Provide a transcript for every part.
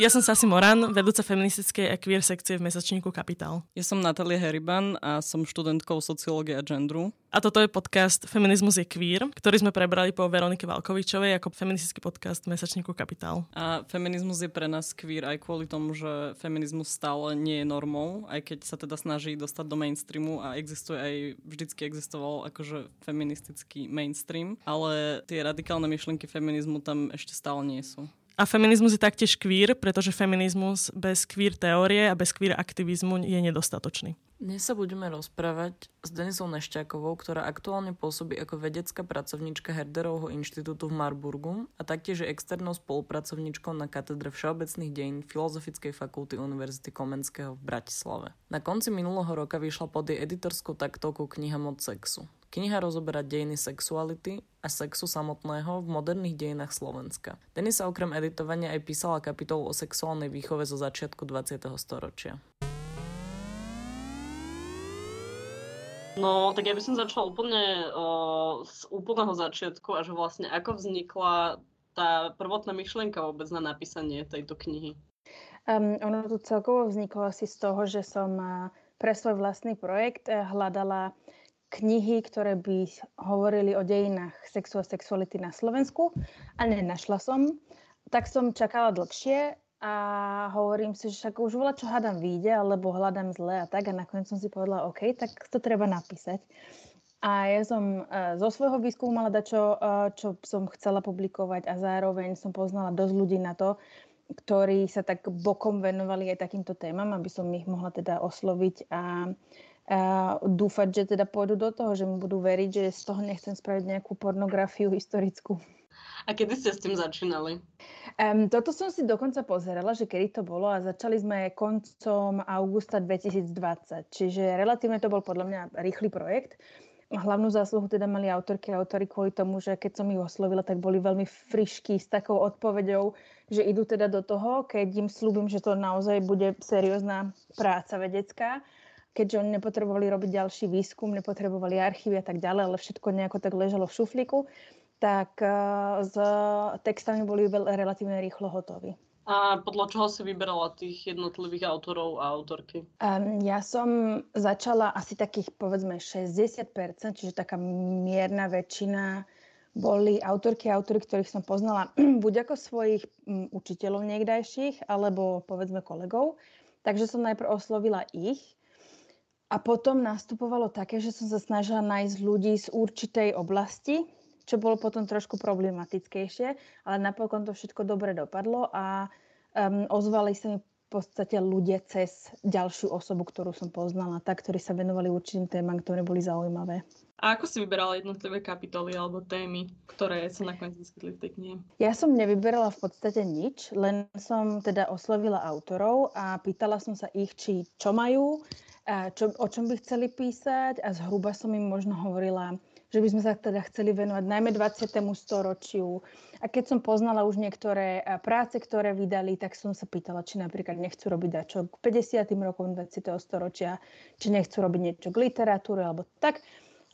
Ja som Sasi Moran, vedúca feministickej a queer sekcie v mesačníku Kapitál. Ja som Natalia Heriban a som študentkou sociológie a gendru. A toto je podcast Feminizmus je queer, ktorý sme prebrali po Veronike Valkovičovej ako feministický podcast v mesačníku Kapitál. A feminizmus je pre nás queer aj kvôli tomu, že feminizmus stále nie je normou, aj keď sa teda snaží dostať do mainstreamu a existuje aj, vždycky existoval akože feministický mainstream, ale tie radikálne myšlienky feminizmu tam ešte stále nie sú. A feminizmus je taktiež queer, pretože feminizmus bez queer teórie a bez queer aktivizmu je nedostatočný. Dnes sa budeme rozprávať s Denisou Nešťákovou, ktorá aktuálne pôsobí ako vedecká pracovníčka Herderovho inštitútu v Marburgu a taktiež je externou spolupracovníčkou na katedre všeobecných dejín Filozofickej fakulty Univerzity Komenského v Bratislave. Na konci minulého roka vyšla pod jej editorskou taktovkou kniha Mod sexu. Kniha rozoberá dejiny sexuality a sexu samotného v moderných dejinách Slovenska. Denisa okrem editovania aj písala kapitolu o sexuálnej výchove zo začiatku 20. storočia. No, tak ja by som začala úplne uh, z úplného začiatku a že vlastne ako vznikla tá prvotná myšlienka vôbec na napísanie tejto knihy. Um, ono tu celkovo vzniklo asi z toho, že som pre svoj vlastný projekt eh, hľadala knihy, ktoré by hovorili o dejinách sexu a sexuality na Slovensku a nenašla som. Tak som čakala dlhšie a hovorím si, že však už volá, čo hádam vyjde, alebo hľadám zle a tak a nakoniec som si povedala, OK, tak to treba napísať. A ja som uh, zo svojho výskumu mala dať, čo, uh, čo som chcela publikovať a zároveň som poznala dosť ľudí na to, ktorí sa tak bokom venovali aj takýmto témam, aby som ich mohla teda osloviť a a dúfať, že teda pôjdu do toho, že mi budú veriť, že z toho nechcem spraviť nejakú pornografiu historickú. A kedy ste s tým začínali? Um, toto som si dokonca pozerala, že kedy to bolo a začali sme koncom augusta 2020, čiže relatívne to bol podľa mňa rýchly projekt. Hlavnú zásluhu teda mali autorky a autory kvôli tomu, že keď som ich oslovila, tak boli veľmi frišky s takou odpoveďou, že idú teda do toho, keď im slúbim, že to naozaj bude seriózna práca vedecká keďže oni nepotrebovali robiť ďalší výskum, nepotrebovali archívy a tak ďalej, ale všetko nejako tak ležalo v šuflíku, tak eh, s textami boli relatívne rýchlo hotoví. A podľa čoho si vyberala tých jednotlivých autorov a autorky? Um, ja som začala asi takých povedzme 60%, čiže taká mierna väčšina boli autorky a autory, ktorých som poznala buď ako svojich um, učiteľov niekdajších, alebo povedzme kolegov. Takže som najprv oslovila ich a potom nastupovalo také, že som sa snažila nájsť ľudí z určitej oblasti, čo bolo potom trošku problematickejšie, ale napokon to všetko dobre dopadlo a um, ozvali sa mi v podstate ľudia cez ďalšiu osobu, ktorú som poznala, tak, ktorí sa venovali určitým témam, ktoré boli zaujímavé. A ako si vyberala jednotlivé kapitoly alebo témy, ktoré sa nakoniec vyskytli v tej knihe? Ja som nevyberala v podstate nič, len som teda oslovila autorov a pýtala som sa ich, či čo majú, čo, o čom by chceli písať a zhruba som im možno hovorila, že by sme sa teda chceli venovať najmä 20. storočiu. A keď som poznala už niektoré práce, ktoré vydali, tak som sa pýtala, či napríklad nechcú robiť dačo k 50. rokom 20. storočia, či nechcú robiť niečo k literatúre alebo tak.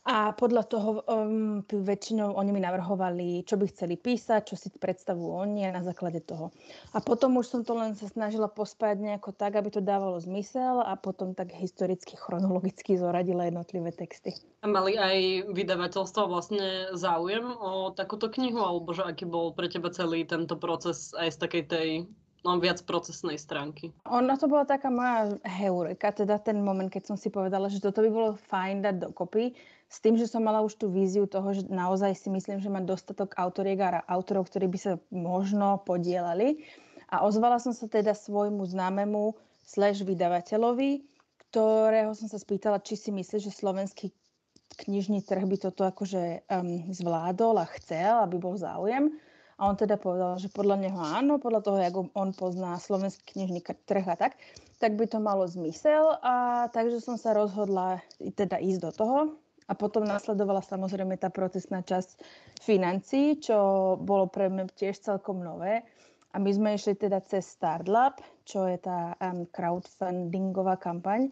A podľa toho um, väčšinou oni mi navrhovali, čo by chceli písať, čo si predstavujú oni a na základe toho. A potom už som to len sa snažila pospájať nejako tak, aby to dávalo zmysel a potom tak historicky, chronologicky zoradila jednotlivé texty. A mali aj vydavateľstvo vlastne záujem o takúto knihu, alebo že aký bol pre teba celý tento proces aj z takej tej no, viac procesnej stránky. Ono to bola taká moja heureka, teda ten moment, keď som si povedala, že toto by bolo fajn dať dokopy, s tým, že som mala už tú víziu toho, že naozaj si myslím, že mám dostatok autoriek a autorov, ktorí by sa možno podielali. A ozvala som sa teda svojmu známemu slash vydavateľovi, ktorého som sa spýtala, či si myslí, že slovenský knižný trh by toto akože um, zvládol a chcel, aby bol záujem. A on teda povedal, že podľa neho áno, podľa toho, ako on pozná slovenský knižný trh a tak, tak by to malo zmysel. A takže som sa rozhodla teda ísť do toho. A potom nasledovala samozrejme tá procesná časť financií, čo bolo pre mňa tiež celkom nové. A my sme išli teda cez Startlab, čo je tá um, crowdfundingová kampaň.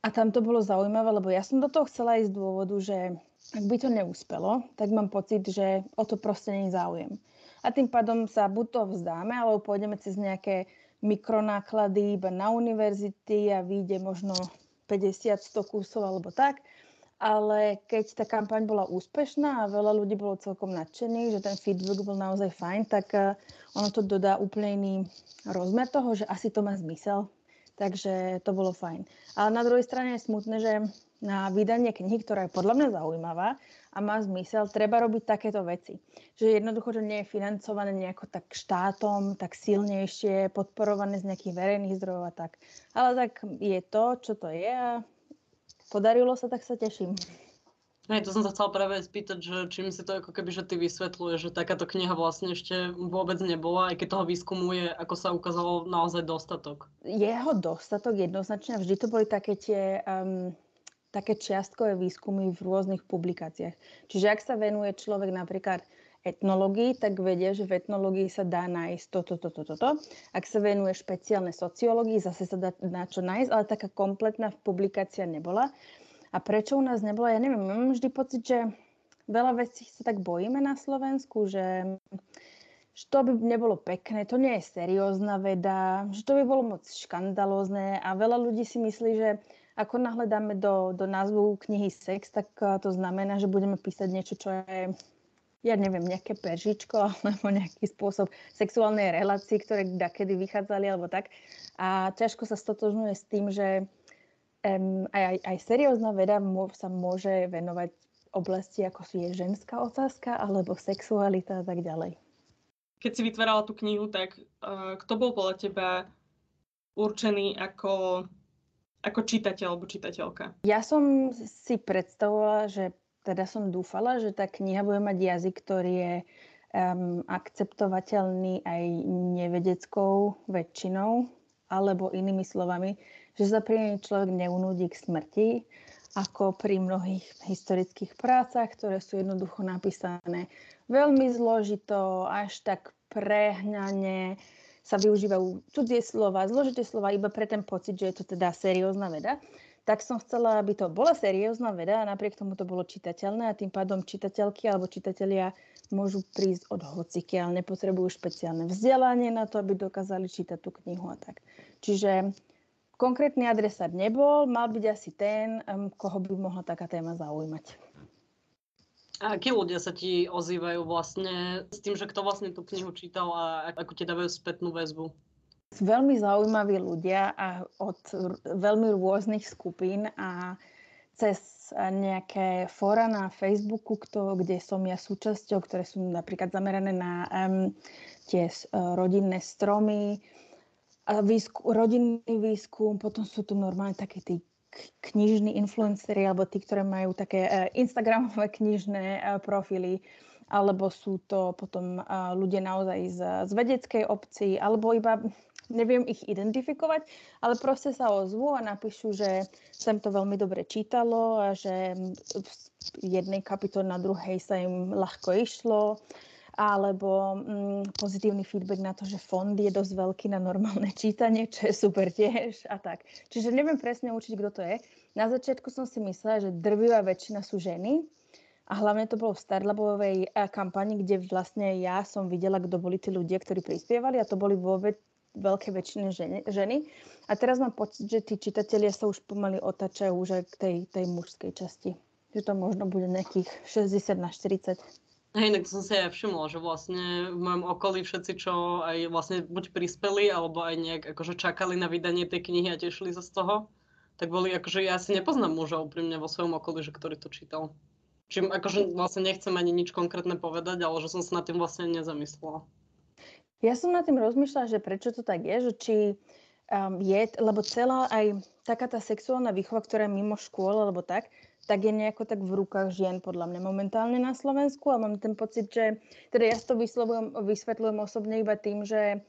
A tam to bolo zaujímavé, lebo ja som do toho chcela ísť z dôvodu, že ak by to neúspelo, tak mám pocit, že o to proste nie záujem a tým pádom sa buď to vzdáme, alebo pôjdeme cez nejaké mikronáklady iba na univerzity a vyjde možno 50-100 kusov alebo tak. Ale keď tá kampaň bola úspešná a veľa ľudí bolo celkom nadšených, že ten feedback bol naozaj fajn, tak eh, ono to dodá úplne iný rozmer toho, že asi to má zmysel. Takže to bolo fajn. Ale na druhej strane je smutné, že na vydanie knihy, ktorá je podľa mňa zaujímavá a má zmysel, treba robiť takéto veci. Že jednoducho, že nie je financované nejako tak štátom, tak silnejšie, podporované z nejakých verejných zdrojov a tak. Ale tak je to, čo to je a podarilo sa, tak sa teším. Hej, to som sa chcela práve spýtať, že čím si to ako keby, že ty vysvetľuješ, že takáto kniha vlastne ešte vôbec nebola, aj keď toho výskumu je, ako sa ukázalo, naozaj dostatok. Jeho dostatok jednoznačne, vždy to boli také tie um, také čiastkové výskumy v rôznych publikáciách. Čiže ak sa venuje človek napríklad etnológii, tak vedie, že v etnológii sa dá nájsť toto, toto, toto. Ak sa venuje špeciálne sociológii, zase sa dá na čo nájsť, ale taká kompletná publikácia nebola. A prečo u nás nebola, ja neviem, mám vždy pocit, že veľa vecí sa tak bojíme na Slovensku, že, že to by nebolo pekné, to nie je seriózna veda, že to by bolo moc škandalózne a veľa ľudí si myslí, že ako náhle dáme do, do názvu knihy sex, tak to znamená, že budeme písať niečo, čo je ja neviem, nejaké peržičko alebo nejaký spôsob sexuálnej relácii, ktoré kedy vychádzali alebo tak. A ťažko sa stotožňuje s tým, že um, aj, aj, aj seriózna veda sa môže venovať oblasti, ako je ženská otázka alebo sexualita a tak ďalej. Keď si vytvárala tú knihu, tak uh, kto bol podľa teba určený ako ako čitateľ alebo čitateľka? Ja som si predstavovala, že teda som dúfala, že tá kniha bude mať jazyk, ktorý je um, akceptovateľný aj nevedeckou väčšinou, alebo inými slovami, že sa pri nej človek neunúdi k smrti, ako pri mnohých historických prácach, ktoré sú jednoducho napísané veľmi zložito, až tak prehnane, sa využívajú cudzie slova, zložité slova iba pre ten pocit, že je to teda seriózna veda, tak som chcela, aby to bola seriózna veda a napriek tomu to bolo čitateľné a tým pádom čitateľky alebo čitatelia môžu prísť od ale nepotrebujú špeciálne vzdelanie na to, aby dokázali čítať tú knihu a tak. Čiže konkrétny adresát nebol, mal byť asi ten, koho by mohla taká téma zaujímať. A akí ľudia sa ti ozývajú vlastne s tým, že kto vlastne tú knihu čítal a ako ti dávajú spätnú väzbu? Veľmi zaujímaví ľudia a od veľmi rôznych skupín a cez nejaké fóra na Facebooku, kto, kde som ja súčasťou, ktoré sú napríklad zamerané na um, tie uh, rodinné stromy, a výskum, rodinný výskum, potom sú tu normálne také tí knižní influenceri alebo tí, ktoré majú také e, Instagramové knižné e, profily, alebo sú to potom ľudia naozaj z, z vedeckej obci, alebo iba neviem ich identifikovať, ale proste sa ozvú a napíšu, že sa im to veľmi dobre čítalo a že v jednej kapitole na druhej sa im ľahko išlo alebo mm, pozitívny feedback na to, že fond je dosť veľký na normálne čítanie, čo je super tiež a tak. Čiže neviem presne určiť, kto to je. Na začiatku som si myslela, že drvivá väčšina sú ženy a hlavne to bolo v Starlabovej eh, kampani, kde vlastne ja som videla, kto boli tí ľudia, ktorí prispievali a to boli vôbec veľké väčšine ženy. A teraz mám pocit, že tí čitatelia sa už pomaly otačajú už aj k tej, tej mužskej časti. Že to možno bude nejakých 60 na 40. Hej, to som si aj všimla, že vlastne v mojom okolí všetci, čo aj vlastne buď prispeli, alebo aj nejak akože čakali na vydanie tej knihy a tešili sa z toho, tak boli akože ja si nepoznám muža úprimne vo svojom okolí, že ktorý to čítal. Čím akože vlastne nechcem ani nič konkrétne povedať, ale že som sa nad tým vlastne nezamyslela. Ja som nad tým rozmýšľala, že prečo to tak je, že či um, je, lebo celá aj taká tá sexuálna výchova, ktorá je mimo škôl alebo tak, tak je nejako tak v rukách žien podľa mňa momentálne na Slovensku. A mám ten pocit, že teda ja to vysvetľujem osobne iba tým, že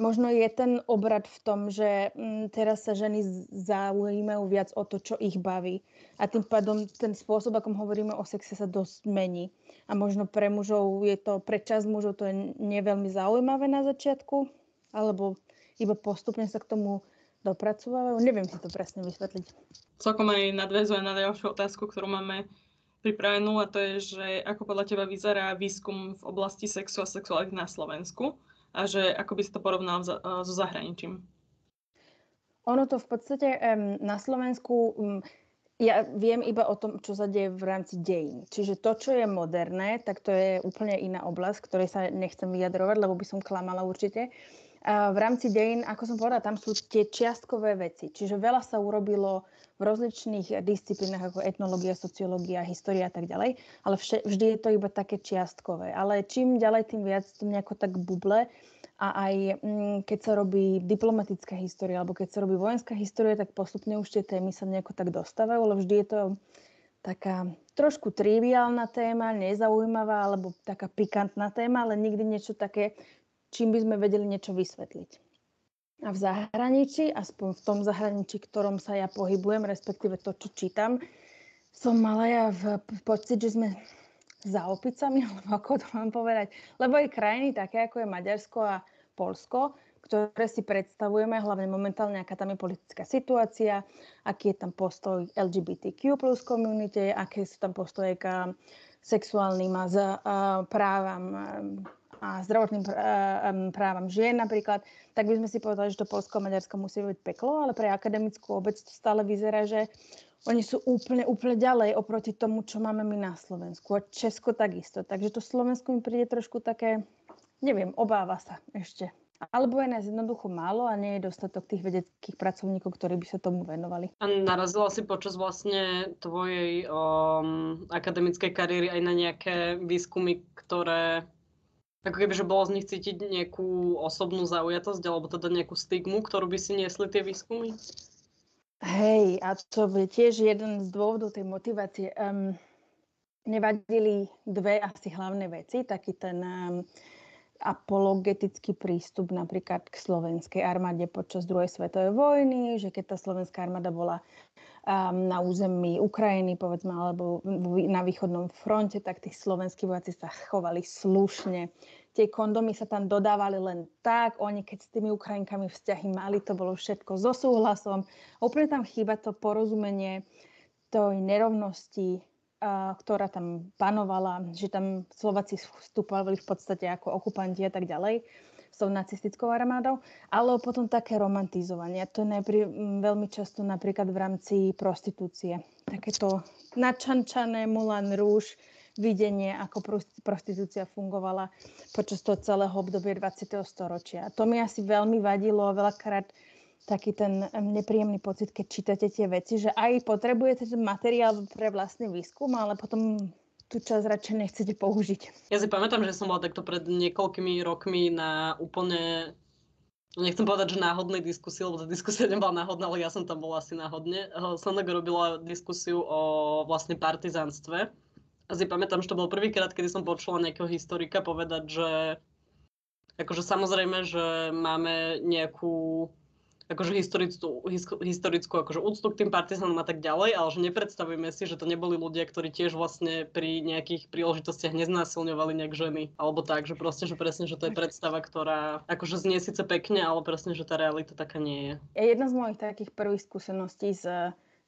možno je ten obrad v tom, že mm, teraz sa ženy zaujímajú viac o to, čo ich baví. A tým pádom ten spôsob, akom hovoríme o sexe, sa dosť mení. A možno pre mužov je to, pre časť mužov to je neveľmi zaujímavé na začiatku, alebo iba postupne sa k tomu dopracovávajú. Neviem si to presne vysvetliť. Celkom aj nadväzuje na ďalšiu otázku, ktorú máme pripravenú a to je, že ako podľa teba vyzerá výskum v oblasti sexu a sexuality na Slovensku a že ako by si to porovnal so zahraničím? Ono to v podstate um, na Slovensku, um, ja viem iba o tom, čo sa deje v rámci dejín. Čiže to, čo je moderné, tak to je úplne iná oblasť, ktorej sa nechcem vyjadrovať, lebo by som klamala určite v rámci dejín, ako som povedala, tam sú tie čiastkové veci. Čiže veľa sa urobilo v rozličných disciplínach ako etnológia, sociológia, história a tak ďalej, ale vždy je to iba také čiastkové. Ale čím ďalej, tým viac to nejako tak buble a aj mm, keď sa robí diplomatická história alebo keď sa robí vojenská história, tak postupne už tie témy sa nejako tak dostávajú, ale vždy je to taká trošku triviálna téma, nezaujímavá alebo taká pikantná téma, ale nikdy niečo také, čím by sme vedeli niečo vysvetliť. A v zahraničí, aspoň v tom zahraničí, ktorom sa ja pohybujem, respektíve to, čo čítam, som mala ja v, pocit, že sme za opicami, alebo ako to mám povedať. Lebo aj krajiny také, ako je Maďarsko a Polsko, ktoré si predstavujeme, hlavne momentálne, aká tam je politická situácia, aký je tam postoj LGBTQ plus komunite, aké sú tam postoje k sexuálnym a právam a zdravotným právam žien napríklad, tak by sme si povedali, že to Polsko a Maďarsko musí byť peklo, ale pre akademickú obec to stále vyzerá, že oni sú úplne, úplne ďalej oproti tomu, čo máme my na Slovensku. A Česko takisto. Takže to Slovensko mi príde trošku také, neviem, obáva sa ešte. Alebo je nás jednoducho málo a nie je dostatok tých vedeckých pracovníkov, ktorí by sa tomu venovali. A narazila si počas vlastne tvojej um, akademickej kariéry aj na nejaké výskumy, ktoré ako keby, že bolo z nich cítiť nejakú osobnú zaujatosť alebo teda nejakú stigmu, ktorú by si niesli tie výskumy? Hej, a to je tiež jeden z dôvodov tej motivácie. Um, nevadili dve asi hlavné veci. Taký ten um, apologetický prístup napríklad k slovenskej armáde počas druhej svetovej vojny, že keď tá slovenská armáda bola na území Ukrajiny, povedzme, alebo na východnom fronte, tak tí slovenskí vojaci sa chovali slušne. Tie kondomy sa tam dodávali len tak, oni keď s tými Ukrajinkami vzťahy mali, to bolo všetko so súhlasom. Úplne tam chýba to porozumenie tej nerovnosti ktorá tam panovala, že tam Slováci vstupovali v podstate ako okupanti a tak ďalej tou nacistickou armádou, ale potom také romantizovanie. To je najpri, veľmi často napríklad v rámci prostitúcie. Takéto načančané Mulan Rouge videnie, ako prostitúcia fungovala počas toho celého obdobia 20. storočia. To mi asi veľmi vadilo a veľakrát taký ten nepríjemný pocit, keď čítate tie veci, že aj potrebujete ten materiál pre vlastný výskum, ale potom tú časť radšej nechcete použiť. Ja si pamätám, že som bola takto pred niekoľkými rokmi na úplne nechcem povedať, že náhodnej diskusii, lebo tá diskusia nebola náhodná, ale ja som tam bola asi náhodne. Sondag robila diskusiu o vlastne partizánstve. A si pamätám, že to bol prvýkrát, kedy som počula nejakého historika povedať, že akože samozrejme, že máme nejakú akože historickú, historickú akože úctu k tým partizánom a tak ďalej, ale že nepredstavujeme si, že to neboli ľudia, ktorí tiež vlastne pri nejakých príležitostiach neznásilňovali nejak ženy. Alebo tak, že proste, že presne, že to je predstava, ktorá akože znie síce pekne, ale presne, že tá realita taká nie je. Jedna z mojich takých prvých skúseností s,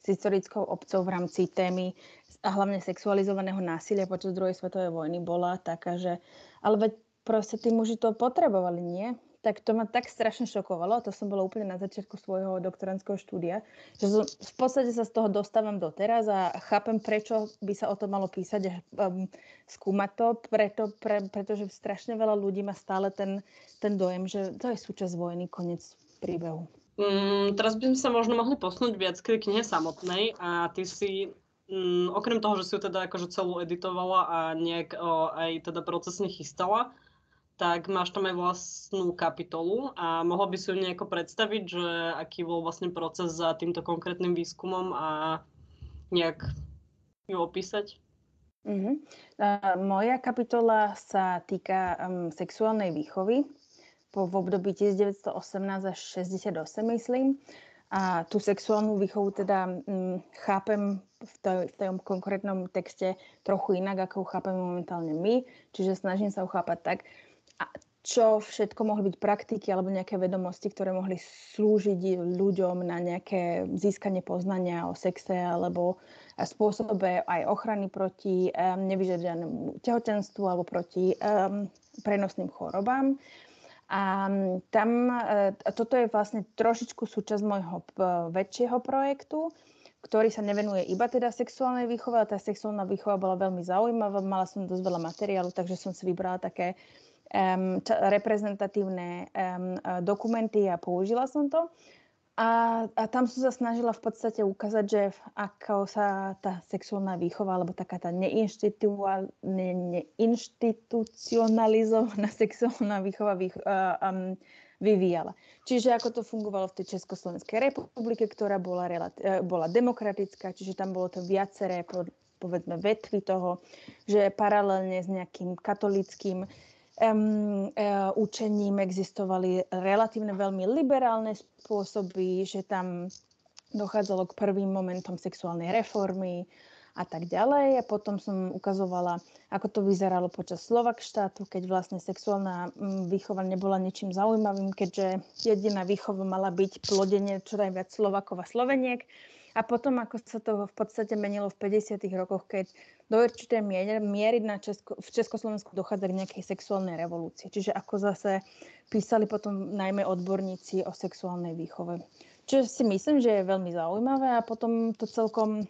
s historickou obcov v rámci témy a hlavne sexualizovaného násilia počas druhej svetovej vojny bola taká, že ale veď proste tí muži to potrebovali, nie? Tak to ma tak strašne šokovalo, to som bola úplne na začiatku svojho doktorandského štúdia, že som, v podstate sa z toho dostávam doteraz a chápem, prečo by sa o to malo písať a um, skúmať to, preto, pre, pretože strašne veľa ľudí má stále ten, ten dojem, že to je súčasť vojny, koniec príbehu. Mm, teraz by sme sa možno mohli posunúť viac k knihe samotnej a ty si mm, okrem toho, že si ju teda akože celú editovala a nejak o, aj teda procesne chystala, tak máš tam aj vlastnú kapitolu a mohla by si ju nejako predstaviť, že aký bol vlastne proces za týmto konkrétnym výskumom a nejak ju opísať? Uh-huh. Uh, moja kapitola sa týka um, sexuálnej výchovy po, v období 1918 až 68, myslím. A tú sexuálnu výchovu teda um, chápem v, to, v tom konkrétnom texte trochu inak, ako ju chápeme momentálne my. Čiže snažím sa uchápať tak, a čo všetko mohli byť praktiky alebo nejaké vedomosti, ktoré mohli slúžiť ľuďom na nejaké získanie poznania o sexe alebo spôsobe aj ochrany proti um, nevyžiadanému tehotenstvu alebo proti um, prenosným chorobám. A tam, uh, toto je vlastne trošičku súčasť môjho väčšieho projektu, ktorý sa nevenuje iba teda sexuálnej výchove, ale tá sexuálna výchova bola veľmi zaujímavá, mala som dosť veľa materiálu, takže som si vybrala také um, reprezentatívne um, dokumenty a použila som to. A, a tam som sa snažila v podstate ukázať, že ako sa tá sexuálna výchova alebo taká tá neinstitucionalizovaná sexuálna výchova vých, uh, um, vyvíjala. Čiže ako to fungovalo v tej Československej republike, ktorá bola, relati- bola demokratická, čiže tam bolo to viaceré, povedzme, vetvy toho, že paralelne s nejakým katolickým um, uh, učením existovali relatívne veľmi liberálne spôsoby, že tam dochádzalo k prvým momentom sexuálnej reformy a tak ďalej. A potom som ukazovala, ako to vyzeralo počas Slovak štátu, keď vlastne sexuálna výchova nebola ničím zaujímavým, keďže jediná výchova mala byť plodenie čo najviac Slovakov a Sloveniek. A potom, ako sa to v podstate menilo v 50. rokoch, keď do určitej miery, miery na Česko, v Československu dochádza k nejakej sexuálnej revolúcii. Čiže ako zase písali potom najmä odborníci o sexuálnej výchove. Čiže si myslím, že je veľmi zaujímavé a potom to celkom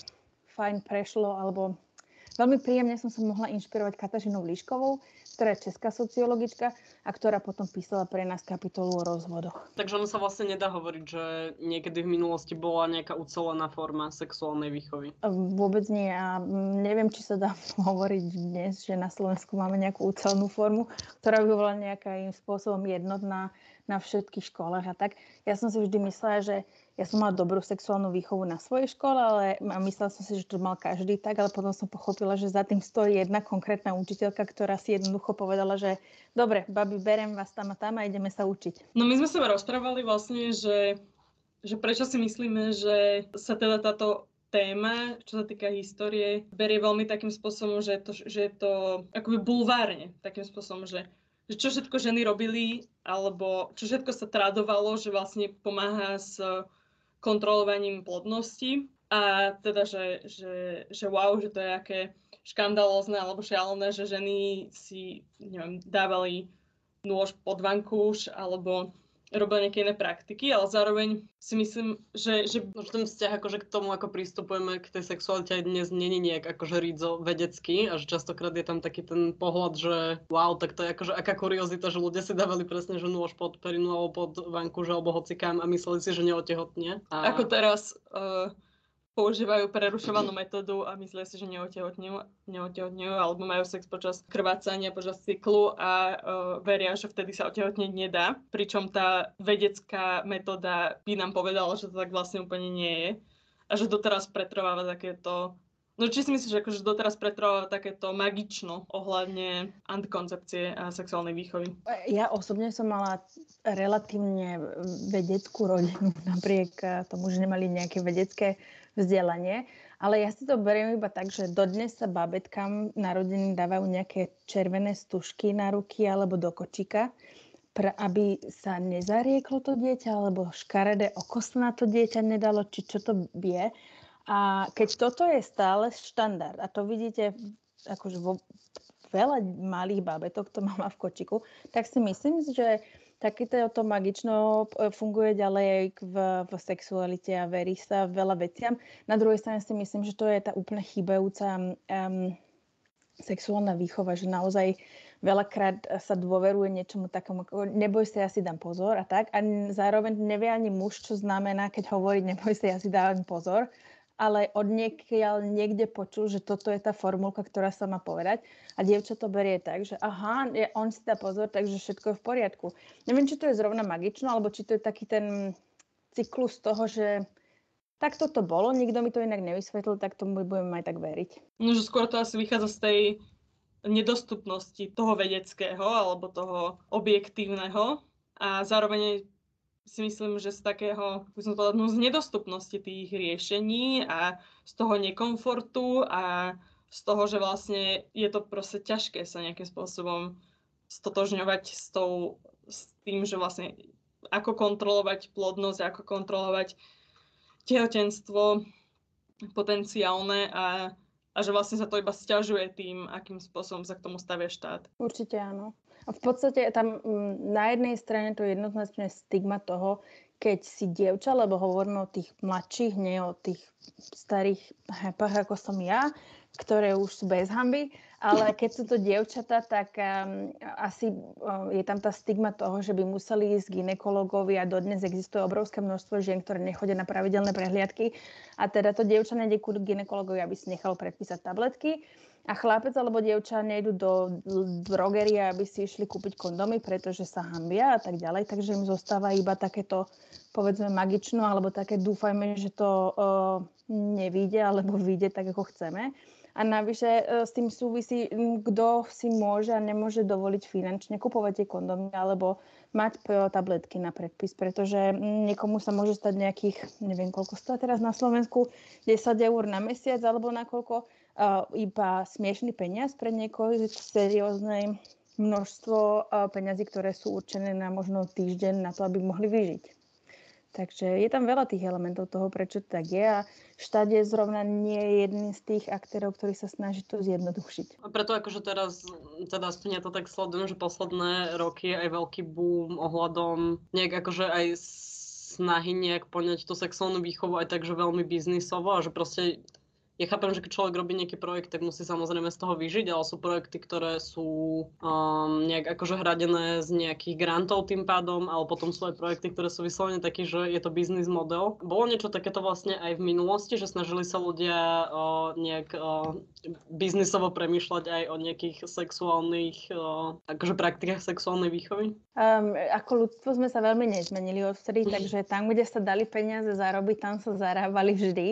fajn prešlo, alebo veľmi príjemne som sa mohla inšpirovať Katažinou Líškovou, ktorá je česká sociologička a ktorá potom písala pre nás kapitolu o rozvodoch. Takže ono sa vlastne nedá hovoriť, že niekedy v minulosti bola nejaká ucelená forma sexuálnej výchovy. Vôbec nie a neviem, či sa dá hovoriť dnes, že na Slovensku máme nejakú ucelenú formu, ktorá by bola nejakým spôsobom jednotná na všetkých školách a tak. Ja som si vždy myslela, že ja som mala dobrú sexuálnu výchovu na svojej škole, ale myslela som si, že to mal každý tak, ale potom som pochopila, že za tým stojí jedna konkrétna učiteľka, ktorá si jednoducho povedala, že dobre, babi, berem vás tam a tam a ideme sa učiť. No my sme sa rozprávali vlastne, že, že prečo si myslíme, že sa teda táto téma, čo sa týka histórie, berie veľmi takým spôsobom, že to, že to akoby bulvárne, takým spôsobom, že že čo všetko ženy robili, alebo čo všetko sa tradovalo, že vlastne pomáha s kontrolovaním plodnosti a teda, že, že, že wow, že to je aké škandalózne alebo šialené, že ženy si neviem, dávali nôž pod vankúš alebo robila nejaké iné praktiky, ale zároveň si myslím, že... že... Ten vzťah akože k tomu, ako pristupujeme k tej sexualite aj dnes, není nejak akože rídzo vedecký a že častokrát je tam taký ten pohľad, že wow, tak to je akože aká kuriozita, že ľudia si dávali presne že nôž pod perinu alebo pod vankúš alebo hocikám a mysleli si, že neotehotne. A... Ako teraz... Uh používajú prerušovanú metódu a myslia si, že neotehotňujú, neotehotňujú alebo majú sex počas krvácania, počas cyklu a uh, veria, že vtedy sa otehotniť nedá. Pričom tá vedecká metóda by nám povedala, že to tak vlastne úplne nie je. A že doteraz pretrváva takéto No či si myslíš, že akože doteraz pretrváva takéto magično ohľadne antikoncepcie a sexuálnej výchovy? Ja osobne som mala relatívne vedeckú rodinu, napriek tomu, že nemali nejaké vedecké vzdelanie. Ale ja si to beriem iba tak, že dodnes sa babetkám narodení dávajú nejaké červené stužky na ruky alebo do kočika, pra, aby sa nezarieklo to dieťa, alebo škaredé oko sa na to dieťa nedalo, či čo to vie. A keď toto je stále štandard, a to vidíte akože vo veľa malých babetok to má v kočiku, tak si myslím, že takéto magično e, funguje ďalej v, v sexualite a verí sa veľa veciam. Na druhej strane si myslím, že to je tá úplne chýbajúca um, sexuálna výchova, že naozaj veľakrát sa dôveruje niečomu takému, neboj sa, ja si dám pozor a tak. A zároveň nevie ani muž, čo znamená, keď hovorí neboj sa, ja si dávam pozor. Ale od niekiaľ niekde počul, že toto je tá formulka, ktorá sa má povedať a dievča to berie tak, že aha, on si dá pozor, takže všetko je v poriadku. Neviem, či to je zrovna magično, alebo či to je taký ten cyklus toho, že tak toto bolo, nikto mi to inak nevysvetlil, tak tomu budem aj tak veriť. No, že skôr to asi vychádza z tej nedostupnosti toho vedeckého alebo toho objektívneho a zároveň si myslím, že z takého, som povedala, no, z nedostupnosti tých riešení a z toho nekomfortu a z toho, že vlastne je to proste ťažké sa nejakým spôsobom stotožňovať s, tou, s tým, že vlastne ako kontrolovať plodnosť, ako kontrolovať tehotenstvo potenciálne a, a že vlastne sa to iba stiažuje tým, akým spôsobom sa k tomu stavia štát. Určite áno. V podstate tam mm, na jednej strane to je jednoznačne stigma toho, keď si dievča, lebo hovoríme o tých mladších, nie o tých starých hepách, ako som ja, ktoré už sú bez hamby, ale keď sú to dievčatá, tak um, asi um, je tam tá stigma toho, že by museli ísť ginekologovi a dodnes existuje obrovské množstvo žien, ktoré nechodia na pravidelné prehliadky. A teda to dievča nejde ku ginekologovi, aby si nechalo predpísať tabletky a chlapec alebo dievča nejdu do drogerie, aby si išli kúpiť kondomy, pretože sa hambia a tak ďalej, takže im zostáva iba takéto, povedzme, magično, alebo také dúfajme, že to uh, nevíde, alebo vyjde tak, ako chceme. A navyše uh, s tým súvisí, kto si môže a nemôže dovoliť finančne kupovať tie kondomy, alebo mať tabletky na predpis, pretože niekomu sa môže stať nejakých, neviem koľko stojí teraz na Slovensku, 10 eur na mesiac, alebo na koľko, uh, iba smiešný peniaz pre niekoho, je to seriózne množstvo uh, peňazí, ktoré sú určené na možno týždeň na to, aby mohli vyžiť. Takže je tam veľa tých elementov toho, prečo to tak je a štát je zrovna nie je jedným z tých aktérov, ktorý sa snaží to zjednodušiť. A preto akože teraz, teda aspoň ja to tak sledujem, že posledné roky je aj veľký boom ohľadom nejak akože aj snahy nejak poňať tú sexuálnu výchovu aj tak, veľmi biznisovo a že proste ja chápem, že keď človek robí nejaký projekt, tak musí samozrejme z toho vyžiť, ale sú projekty, ktoré sú um, nejak akože hradené z nejakých grantov tým pádom, ale potom sú aj projekty, ktoré sú vyslovene takí, že je to business model. Bolo niečo takéto vlastne aj v minulosti, že snažili sa ľudia uh, nejak uh, biznisovo premýšľať aj o nejakých sexuálnych uh, akože praktikách sexuálnej výchovy? Um, ako ľudstvo sme sa veľmi nezmenili odvtedy, takže tam, kde sa dali peniaze zarobiť, tam sa zarábali vždy.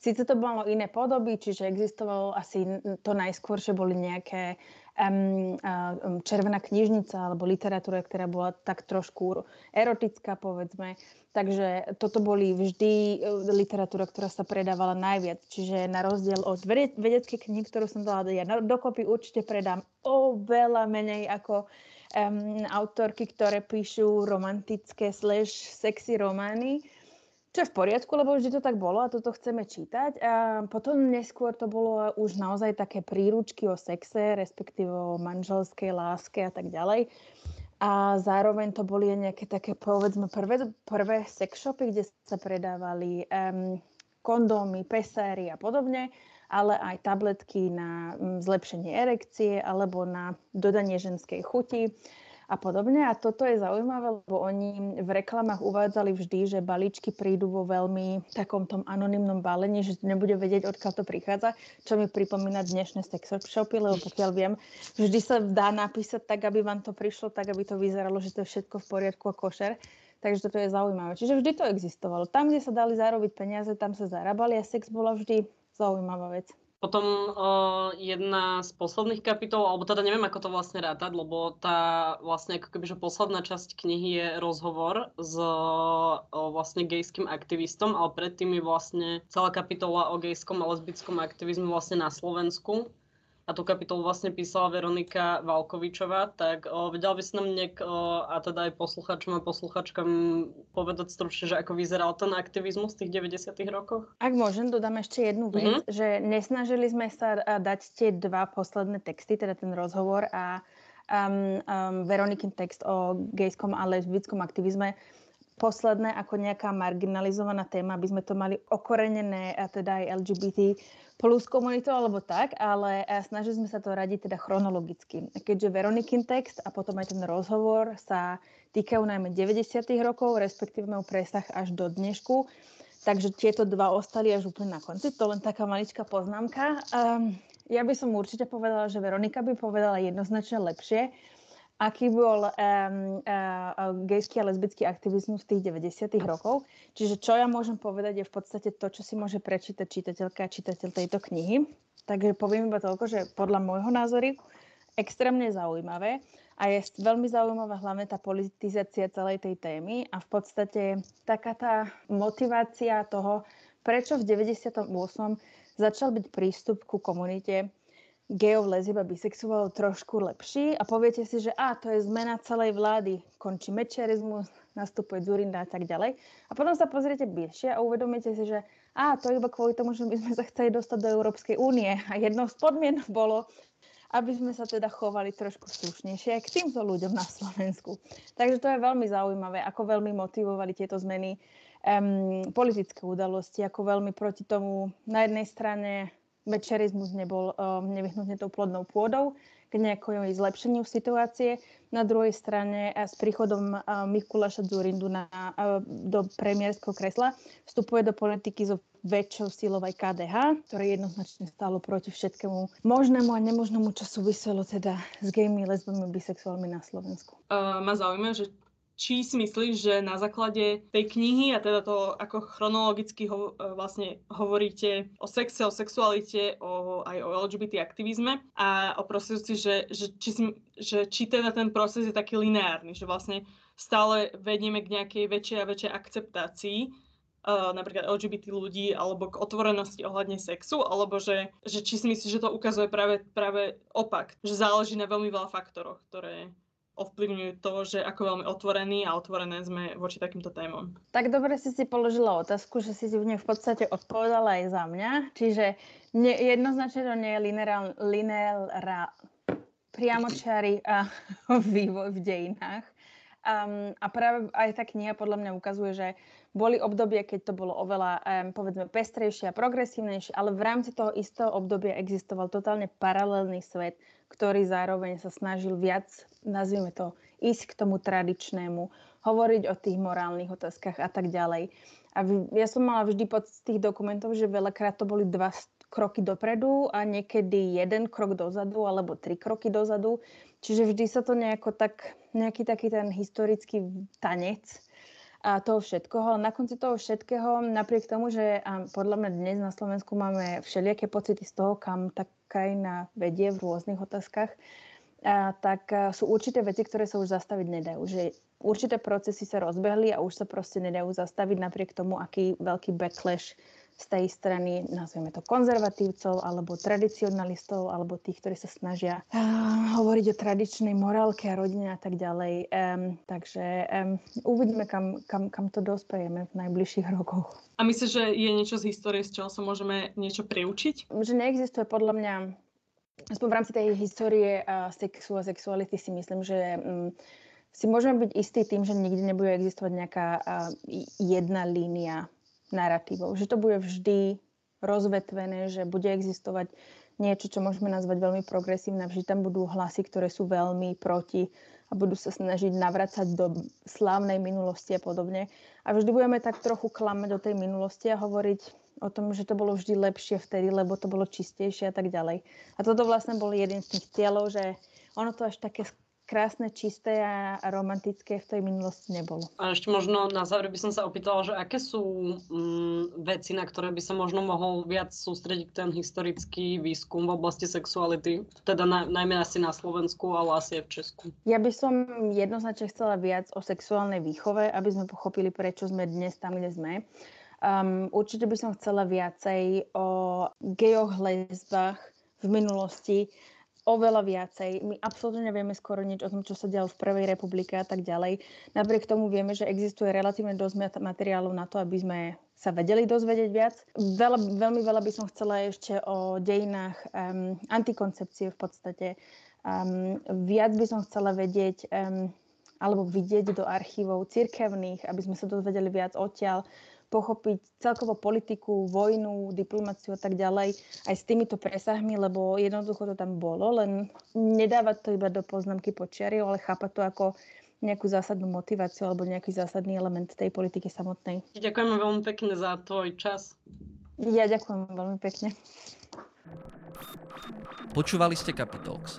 Sice to malo iné podoby, čiže existovalo asi to najskôr, že boli nejaké um, um, červená knižnica alebo literatúra, ktorá bola tak trošku erotická, povedzme. Takže toto boli vždy e, literatúra, ktorá sa predávala najviac. Čiže na rozdiel od vedeckej knihy, ktorú som dala ja dokopy, určite predám oveľa menej ako um, autorky, ktoré píšu romantické slash sexy romány čo je v poriadku, lebo vždy to tak bolo a toto chceme čítať. A potom neskôr to bolo už naozaj také príručky o sexe, respektíve o manželskej láske a tak ďalej. A zároveň to boli nejaké také, povedzme, prvé, prvé sex shopy, kde sa predávali um, kondómy, pesáry a podobne, ale aj tabletky na um, zlepšenie erekcie alebo na dodanie ženskej chuti a podobne. A toto je zaujímavé, lebo oni v reklamách uvádzali vždy, že balíčky prídu vo veľmi takom tom anonymnom balení, že nebude vedieť, odkiaľ to prichádza, čo mi pripomína dnešné sex shopy, lebo pokiaľ viem, vždy sa dá napísať tak, aby vám to prišlo, tak aby to vyzeralo, že to je všetko v poriadku a košer. Takže toto je zaujímavé. Čiže vždy to existovalo. Tam, kde sa dali zarobiť peniaze, tam sa zarábali a sex bola vždy zaujímavá vec. Potom uh, jedna z posledných kapitol, alebo teda neviem, ako to vlastne rátať, lebo tá vlastne ako keby, posledná časť knihy je rozhovor s uh, vlastne gejským aktivistom, ale predtým je vlastne celá kapitola o gejskom a lesbickom aktivizme vlastne na Slovensku a tú kapitolu vlastne písala Veronika Valkovičová, tak o, vedela by si nám niek, o, a teda aj posluchačom a posluchačkám povedať stručne, že ako vyzeral ten aktivizmus v tých 90 rokoch? Ak môžem, dodám ešte jednu vec, mm-hmm. že nesnažili sme sa dať tie dva posledné texty, teda ten rozhovor a um, um, Veronikin text o gejskom a lesbickom aktivizme posledné ako nejaká marginalizovaná téma, aby sme to mali okorenené a teda aj LGBT plus komunitou alebo tak, ale snažili sme sa to radiť teda chronologicky. Keďže Veronikin text a potom aj ten rozhovor sa týkajú najmä 90. rokov, respektíve majú presah až do dnešku, takže tieto dva ostali až úplne na konci. To len taká maličká poznámka. Um, ja by som určite povedala, že Veronika by povedala jednoznačne lepšie, aký bol um, uh, gejský a lesbický aktivizmus v tých 90. rokov. Čiže čo ja môžem povedať je v podstate to, čo si môže prečítať čitateľka a čitateľ tejto knihy. Takže poviem iba toľko, že podľa môjho názoru extrémne zaujímavé a je veľmi zaujímavá hlavne tá politizácia celej tej témy a v podstate taká tá motivácia toho, prečo v 98. začal byť prístup ku komunite gejov, lezieb bisexuálov trošku lepší a poviete si, že a to je zmena celej vlády, končí mečerizmus, nastupuje Zurinda a tak ďalej. A potom sa pozriete bližšie a uvedomíte si, že a to iba kvôli tomu, že my sme sa chceli dostať do Európskej únie a jednou z podmienok bolo, aby sme sa teda chovali trošku slušnejšie k týmto ľuďom na Slovensku. Takže to je veľmi zaujímavé, ako veľmi motivovali tieto zmeny um, politické udalosti, ako veľmi proti tomu na jednej strane večerizmus nebol um, nevyhnutne tou plodnou pôdou k nejakomu zlepšeniu situácie. Na druhej strane s príchodom uh, Mikuláša Zurindu na, uh, do premiérskeho kresla vstupuje do politiky so väčšou silou aj KDH, ktoré jednoznačne stálo proti všetkému možnému a nemožnému, čo súviselo teda s gejmi, lesbami, bisexuálmi na Slovensku. Uh, ma zaujíma, že či si myslíš, že na základe tej knihy a teda to, ako chronologicky ho, e, vlastne hovoríte o sexe, o sexualite, o, aj o LGBT aktivizme a o procesi, že, že, či si, že či teda ten proces je taký lineárny, že vlastne stále vedieme k nejakej väčšej a väčšej akceptácii uh, napríklad LGBT ľudí alebo k otvorenosti ohľadne sexu, alebo že, že či si myslíš, že to ukazuje práve, práve opak, že záleží na veľmi veľa faktoroch, ktoré ovplyvňujú to, že ako veľmi otvorení a otvorené sme voči takýmto témom. Tak dobre si si položila otázku, že si v nej v podstate odpovedala aj za mňa. Čiže ne, jednoznačne to nie je lineál, lineál priamočiary a vývoj v dejinách. Um, a práve aj tá kniha podľa mňa ukazuje, že boli obdobie, keď to bolo oveľa, povedzme, pestrejšie a progresívnejšie, ale v rámci toho istého obdobia existoval totálne paralelný svet, ktorý zároveň sa snažil viac, nazvime to, ísť k tomu tradičnému, hovoriť o tých morálnych otázkach a tak ďalej. A ja som mala vždy pod tých dokumentov, že veľakrát to boli dva kroky dopredu a niekedy jeden krok dozadu alebo tri kroky dozadu. Čiže vždy sa to nejako tak, nejaký taký ten historický tanec a toho všetkoho. Na konci toho všetkého, napriek tomu, že podľa mňa dnes na Slovensku máme všelijaké pocity z toho, kam tá krajina vedie v rôznych otázkach, a, tak sú určité veci, ktoré sa už zastaviť nedajú. Že určité procesy sa rozbehli a už sa proste nedajú zastaviť napriek tomu, aký veľký backlash z tej strany, nazveme to konzervatívcov, alebo tradicionalistov, alebo tých, ktorí sa snažia uh, hovoriť o tradičnej morálke a rodine a tak ďalej. Um, takže um, uvidíme, kam, kam, kam to dospejeme v najbližších rokoch. A myslíš, že je niečo z histórie, z čoho sa môžeme niečo priučiť? Že neexistuje podľa mňa aspoň v rámci tej histórie uh, sexu a sexuality si myslím, že um, si môžeme byť istí tým, že nikdy nebude existovať nejaká uh, jedna línia narratívov. Že to bude vždy rozvetvené, že bude existovať niečo, čo môžeme nazvať veľmi progresívne. Vždy tam budú hlasy, ktoré sú veľmi proti a budú sa snažiť navracať do slávnej minulosti a podobne. A vždy budeme tak trochu klamať do tej minulosti a hovoriť o tom, že to bolo vždy lepšie vtedy, lebo to bolo čistejšie a tak ďalej. A toto vlastne bol jeden z tých cieľov, že ono to až také krásne, čisté a romantické v tej minulosti nebolo. A ešte možno na záver by som sa opýtala, že aké sú mm, veci, na ktoré by sa možno mohol viac sústrediť ten historický výskum v oblasti sexuality, teda na, najmä asi na Slovensku, ale asi aj v Česku. Ja by som jednoznačne chcela viac o sexuálnej výchove, aby sme pochopili, prečo sme dnes tam, kde sme. Um, určite by som chcela viacej o gejoch, lesbách v minulosti, oveľa viacej. My absolútne nevieme skoro nič o tom, čo sa dialo v Prvej republike a tak ďalej. Napriek tomu vieme, že existuje relatívne dosť materiálov na to, aby sme sa vedeli dozvedieť viac. Veľa, veľmi veľa by som chcela ešte o dejinách um, antikoncepcie v podstate. Um, viac by som chcela vedieť um, alebo vidieť do archívov cirkevných, aby sme sa dozvedeli viac odtiaľ pochopiť celkovo politiku, vojnu, diplomáciu a tak ďalej aj s týmito presahmi, lebo jednoducho to tam bolo, len nedávať to iba do poznámky počiary, ale chápať to ako nejakú zásadnú motiváciu alebo nejaký zásadný element tej politiky samotnej. Ďakujeme veľmi pekne za tvoj čas. Ja ďakujem veľmi pekne. Počúvali ste Capitalx,